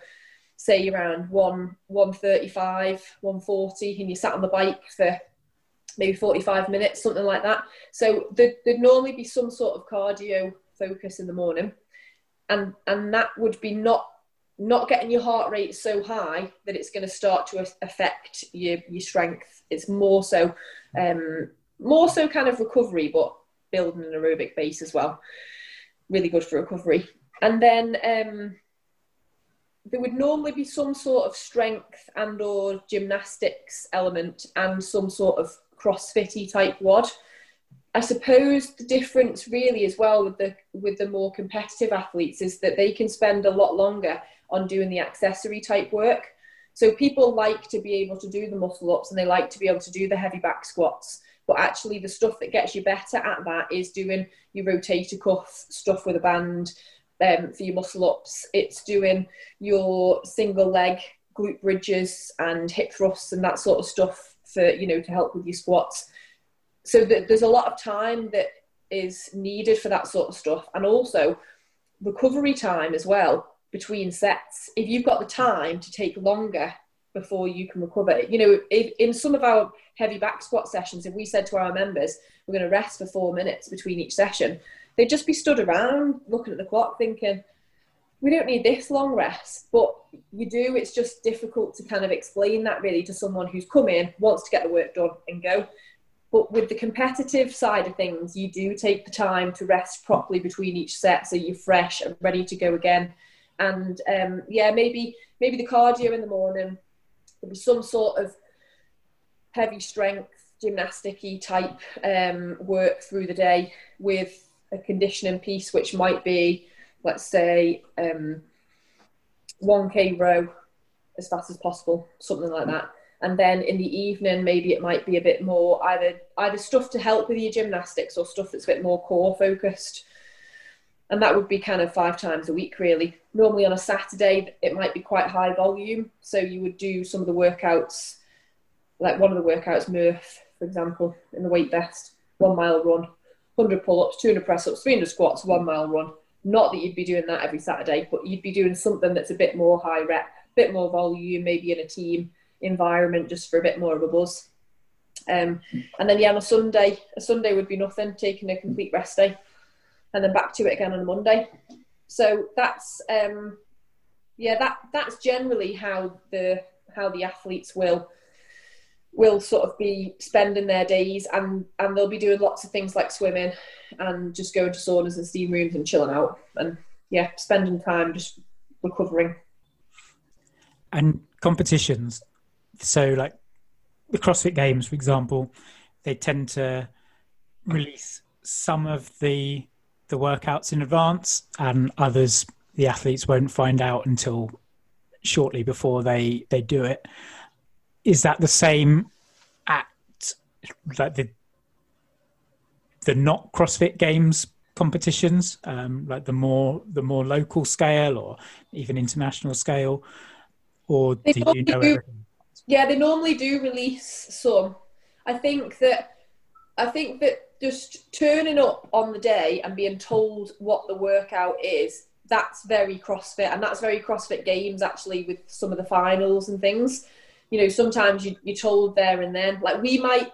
say around one 135, 140, and you sat on the bike for maybe 45 minutes, something like that. So there, would normally be some sort of cardio focus in the morning. And and that would be not not getting your heart rate so high that it's going to start to affect your, your strength. It's more so, um, more so kind of recovery, but building an aerobic base as well. Really good for recovery. And then um, there would normally be some sort of strength and or gymnastics element and some sort of crossfitty type WOD. I suppose the difference really as well with the with the more competitive athletes is that they can spend a lot longer on doing the accessory type work. So people like to be able to do the muscle ups and they like to be able to do the heavy back squats. But actually, the stuff that gets you better at that is doing your rotator cuff stuff with a band um, for your muscle ups. It's doing your single leg glute bridges and hip thrusts and that sort of stuff for you know to help with your squats. So there's a lot of time that is needed for that sort of stuff, and also recovery time as well between sets. If you've got the time to take longer before you can recover, you know, if, in some of our heavy back squat sessions, if we said to our members, we're going to rest for four minutes between each session, they'd just be stood around looking at the clock thinking, we don't need this long rest, but we do. It's just difficult to kind of explain that really to someone who's come in, wants to get the work done and go. But with the competitive side of things, you do take the time to rest properly between each set so you're fresh and ready to go again and um, yeah, maybe maybe the cardio in the morning. There'll be some sort of heavy strength gymnasticy type um, work through the day with a conditioning piece, which might be, let's say, um, 1k row as fast as possible, something like that. And then in the evening, maybe it might be a bit more either either stuff to help with your gymnastics or stuff that's a bit more core focused. And that would be kind of five times a week really. Normally on a saturday it might be quite high volume. So you would do some of the workouts like one of the workouts murph for example in the weight vest one mile run 100 pull-ups 200 press-ups 300 squats one mile run. Not that you'd be doing that every saturday but you'd be doing something that's a bit more high rep a bit more volume maybe in a team environment just for a bit more of a buzz. Um, and then yeah on a sunday a sunday would be nothing taking a complete rest day and then back to it again on a Monday. So that's um, yeah, that that's generally how the how the athletes will will sort of be spending their days and and they'll be doing lots of things like swimming and just going to saunas and steam rooms and chilling out and yeah spending time just recovering.
And competitions so like the crossfit games for example they tend to release some of the the workouts in advance, and others the athletes won't find out until shortly before they they do it. Is that the same at like the the not CrossFit Games competitions, um, like the more the more local scale or even international scale, or they do you know do, everything?
Yeah, they normally do release some. I think that I think that just turning up on the day and being told what the workout is that's very crossfit and that's very crossfit games actually with some of the finals and things. You know sometimes you, you're told there and then. Like we might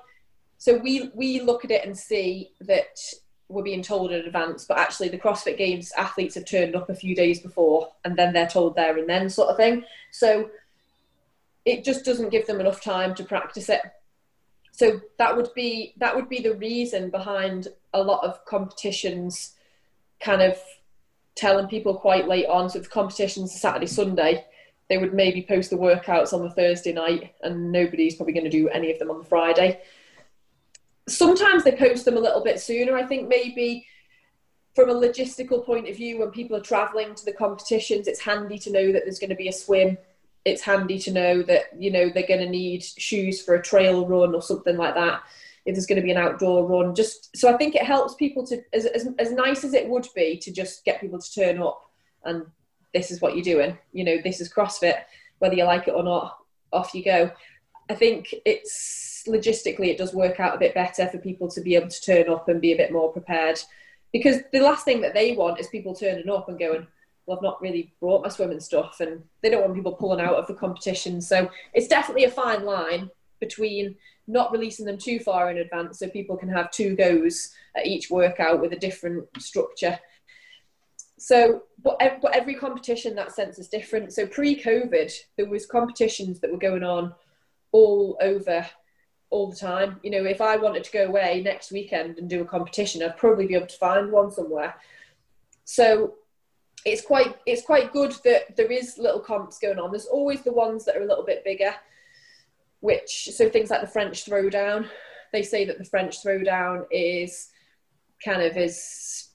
so we we look at it and see that we're being told in advance but actually the crossfit games athletes have turned up a few days before and then they're told there and then sort of thing. So it just doesn't give them enough time to practice it. So that would be that would be the reason behind a lot of competitions kind of telling people quite late on. So if the competition's saturday sunday they would maybe post the workouts on the thursday night and nobody's probably going to do any of them on the friday. Sometimes they post them a little bit sooner i think maybe. From a logistical point of view when people are traveling to the competitions it's handy to know that there's going to be a swim it's handy to know that you know they're going to need shoes for a trail run or something like that if there's going to be an outdoor run just so i think it helps people to as, as, as nice as it would be to just get people to turn up and this is what you're doing you know this is crossfit whether you like it or not off you go. I think it's logistically it does work out a bit better for people to be able to turn up and be a bit more prepared because the last thing that they want is people turning up and going well i've not really brought my swimming stuff and they don't want people pulling out of the competition so it's definitely a fine line between not releasing them too far in advance so people can have two goes at each workout with a different structure so but every competition that sense is different so pre-covid there was competitions that were going on all over all the time. You know, if I wanted to go away next weekend and do a competition, I'd probably be able to find one somewhere. So it's quite it's quite good that there is little comps going on. There's always the ones that are a little bit bigger, which so things like the French throwdown. They say that the French throwdown is kind of as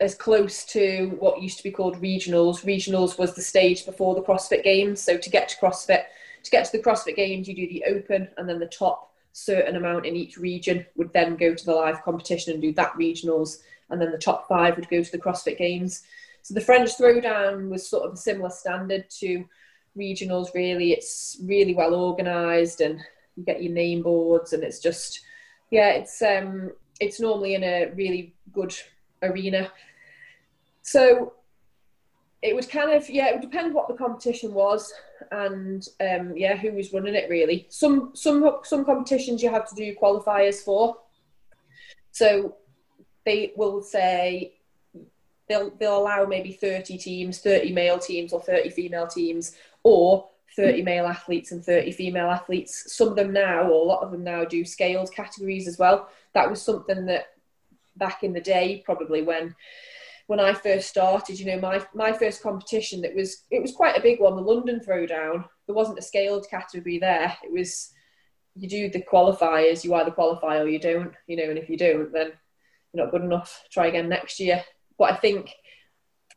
as close to what used to be called regionals. Regionals was the stage before the CrossFit Games. So to get to CrossFit, to get to the CrossFit Games, you do the open and then the top certain amount in each region would then go to the live competition and do that regionals, and then the top five would go to the CrossFit Games. So the French Throwdown was sort of a similar standard to regionals. Really, it's really well organised, and you get your name boards, and it's just yeah, it's um, it's normally in a really good arena. So it would kind of yeah, it would depend what the competition was and um, yeah, who was running it really. Some some some competitions you have to do qualifiers for. So they will say they'll they'll allow maybe 30 teams, 30 male teams or 30 female teams, or 30 mm. male athletes and 30 female athletes. Some of them now, or a lot of them now, do scaled categories as well. That was something that back in the day, probably when when I first started, you know, my my first competition that was it was quite a big one, the London Throwdown. There wasn't a scaled category there. It was you do the qualifiers, you either qualify or you don't, you know, and if you don't, then you're not good enough. Try again next year. But I think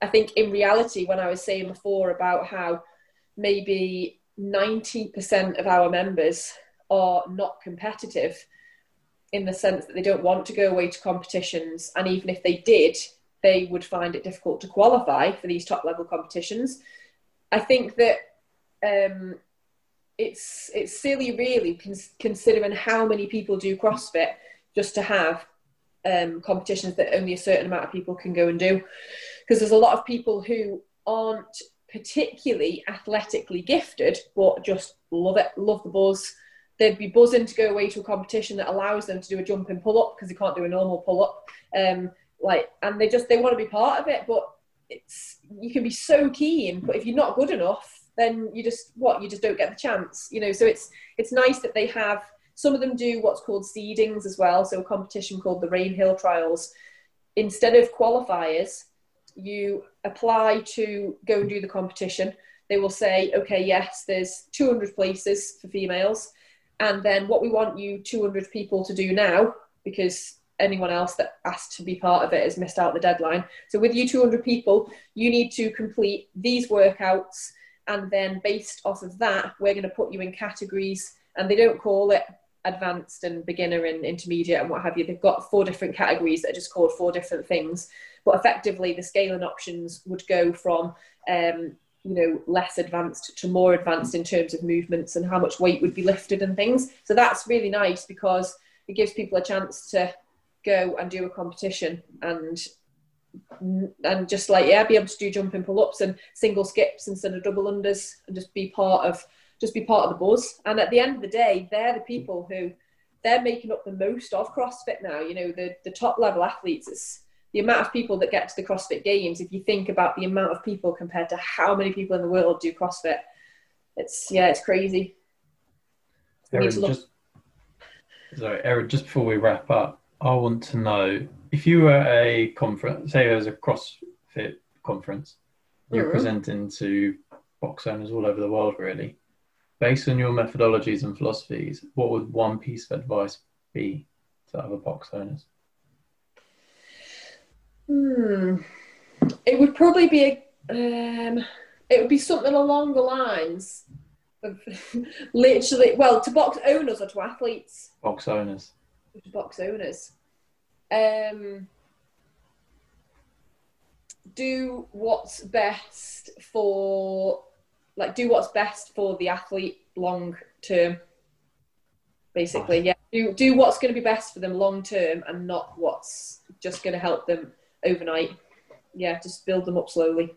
I think in reality, when I was saying before about how maybe 90% of our members are not competitive in the sense that they don't want to go away to competitions, and even if they did, they would find it difficult to qualify for these top level competitions. I think that um, it's it's silly, really, considering how many people do CrossFit just to have um, competitions that only a certain amount of people can go and do. Because there's a lot of people who aren't particularly athletically gifted, but just love it, love the buzz. They'd be buzzing to go away to a competition that allows them to do a jumping pull up because they can't do a normal pull up. Um, like and they just they want to be part of it but it's you can be so keen but if you're not good enough then you just what you just don't get the chance you know so it's it's nice that they have some of them do what's called seedings as well so a competition called the rainhill trials instead of qualifiers you apply to go and do the competition they will say okay yes there's 200 places for females and then what we want you 200 people to do now because anyone else that asked to be part of it has missed out the deadline. So with you 200 people, you need to complete these workouts, and then based off of that, we're going to put you in categories, and they don't call it advanced and beginner and intermediate and what have you. They've got four different categories that are just called four different things. But effectively, the scaling options would go from um, you know less advanced to more advanced in terms of movements and how much weight would be lifted and things. So that's really nice because it gives people a chance to go and do a competition and and just like yeah be able to do jumping pull-ups and single skips instead of double unders and just be part of just be part of the buzz and at the end of the day they're the people who they're making up the most of crossfit now you know the the top level athletes it's the amount of people that get to the crossfit games if you think about the amount of people compared to how many people in the world do crossfit it's yeah it's crazy
just, sorry Erin, just before we wrap up I want to know if you were a conference, say there was a CrossFit conference, you're mm-hmm. presenting to box owners all over the world, really. Based on your methodologies and philosophies, what would one piece of advice be to other box owners?
Hmm. It would probably be a, um, it would be something along the lines of literally, well, to box owners or to athletes.
Box owners
box owners. Um, do what's best for, like, do what's best for the athlete long term. basically. Yeah, do do what's going to be best for them long term, and not what's just going to help them overnight. Yeah, just build them up slowly.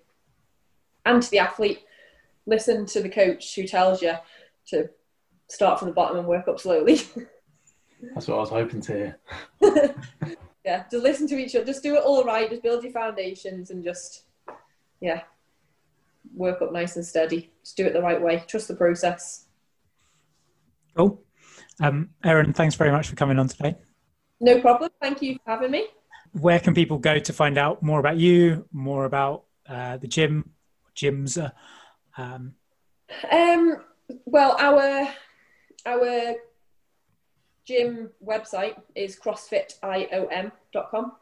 And to the athlete, listen to the coach who tells you to start from the bottom and work up slowly.
That's what I was hoping to hear.
yeah, just listen to each other. Just do it all right. Just build your foundations and just, yeah, work up nice and steady. Just do it the right way. Trust the process.
Cool. Um, Erin, thanks very much for coming on today.
No problem. Thank you for having me.
Where can people go to find out more about you, more about uh, the gym, gyms? Uh, um...
um, well, our our gym website is crossfitiom.com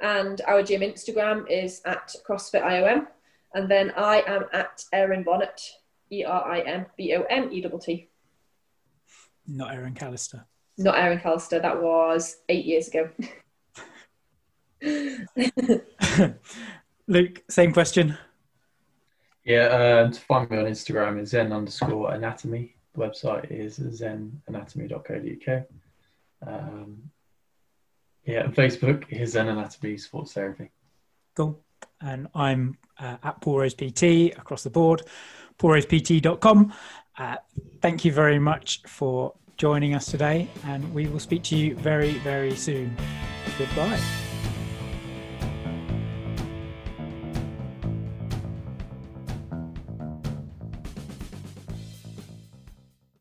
and our gym Instagram is at crossfitiom and then I am at Erin Bonett, E R I N B O N E T T.
Not Erin Callister.
Not Erin Callister. That was eight years ago.
Luke, same question.
Yeah, uh, to find me on Instagram is zen underscore anatomy. The website is zenanatomy.co.uk. Um, yeah, and Facebook is Zen Anatomy Sports Therapy.
Cool. And I'm uh, at Paul Rose PT across the board, paulrosept.com. Uh, thank you very much for joining us today, and we will speak to you very, very soon. Goodbye.